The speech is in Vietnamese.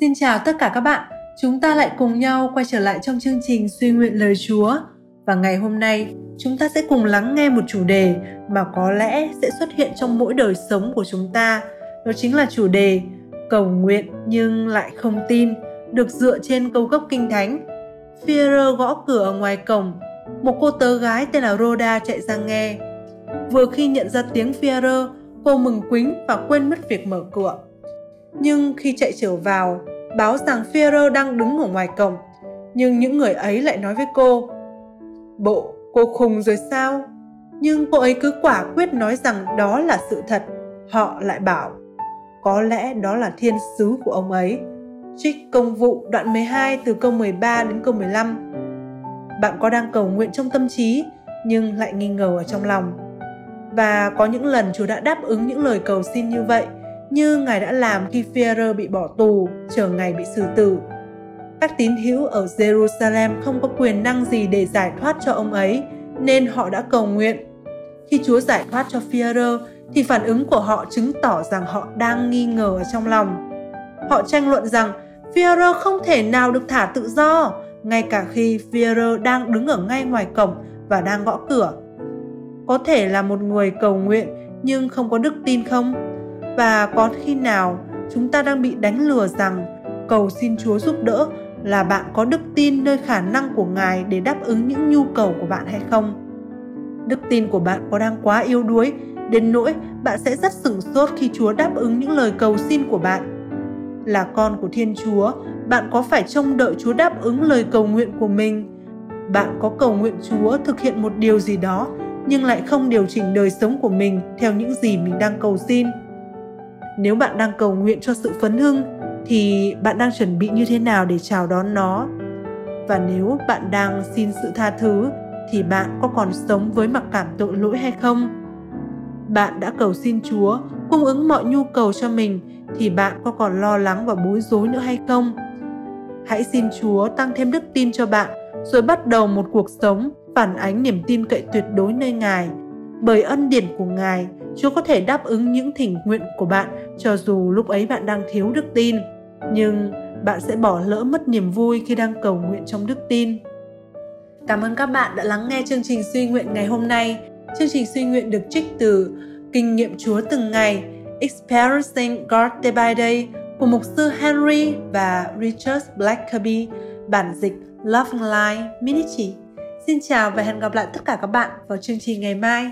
Xin chào tất cả các bạn. Chúng ta lại cùng nhau quay trở lại trong chương trình Suy nguyện lời Chúa. Và ngày hôm nay, chúng ta sẽ cùng lắng nghe một chủ đề mà có lẽ sẽ xuất hiện trong mỗi đời sống của chúng ta. Đó chính là chủ đề cầu nguyện nhưng lại không tin, được dựa trên câu gốc kinh thánh. Führer gõ cửa ở ngoài cổng. Một cô tớ gái tên là Rhoda chạy ra nghe. Vừa khi nhận ra tiếng Führer, cô mừng quính và quên mất việc mở cửa. Nhưng khi chạy trở vào, báo rằng Führer đang đứng ở ngoài cổng. Nhưng những người ấy lại nói với cô, Bộ, cô khùng rồi sao? Nhưng cô ấy cứ quả quyết nói rằng đó là sự thật. Họ lại bảo, có lẽ đó là thiên sứ của ông ấy. Trích công vụ đoạn 12 từ câu 13 đến câu 15. Bạn có đang cầu nguyện trong tâm trí nhưng lại nghi ngờ ở trong lòng. Và có những lần Chúa đã đáp ứng những lời cầu xin như vậy như Ngài đã làm khi Führer bị bỏ tù, chờ ngày bị xử tử. Các tín hữu ở Jerusalem không có quyền năng gì để giải thoát cho ông ấy, nên họ đã cầu nguyện. Khi Chúa giải thoát cho Führer, thì phản ứng của họ chứng tỏ rằng họ đang nghi ngờ ở trong lòng. Họ tranh luận rằng Führer không thể nào được thả tự do, ngay cả khi Führer đang đứng ở ngay ngoài cổng và đang gõ cửa. Có thể là một người cầu nguyện nhưng không có đức tin không? Và có khi nào chúng ta đang bị đánh lừa rằng cầu xin Chúa giúp đỡ là bạn có đức tin nơi khả năng của Ngài để đáp ứng những nhu cầu của bạn hay không? Đức tin của bạn có đang quá yếu đuối đến nỗi bạn sẽ rất sửng sốt khi Chúa đáp ứng những lời cầu xin của bạn. Là con của Thiên Chúa, bạn có phải trông đợi Chúa đáp ứng lời cầu nguyện của mình? Bạn có cầu nguyện Chúa thực hiện một điều gì đó nhưng lại không điều chỉnh đời sống của mình theo những gì mình đang cầu xin? Nếu bạn đang cầu nguyện cho sự phấn hưng, thì bạn đang chuẩn bị như thế nào để chào đón nó? Và nếu bạn đang xin sự tha thứ, thì bạn có còn sống với mặc cảm tội lỗi hay không? Bạn đã cầu xin chúa cung ứng mọi nhu cầu cho mình, thì bạn có còn lo lắng và bối rối nữa hay không? Hãy xin chúa tăng thêm đức tin cho bạn, rồi bắt đầu một cuộc sống phản ánh niềm tin cậy tuyệt đối nơi ngài. Bởi ân điển của ngài Chúa có thể đáp ứng những thỉnh nguyện của bạn cho dù lúc ấy bạn đang thiếu đức tin, nhưng bạn sẽ bỏ lỡ mất niềm vui khi đang cầu nguyện trong đức tin. Cảm ơn các bạn đã lắng nghe chương trình suy nguyện ngày hôm nay. Chương trình suy nguyện được trích từ Kinh nghiệm Chúa từng ngày Experiencing God Day by Day của mục sư Henry và Richard Blackaby, bản dịch Love Life Ministry. Xin chào và hẹn gặp lại tất cả các bạn vào chương trình ngày mai.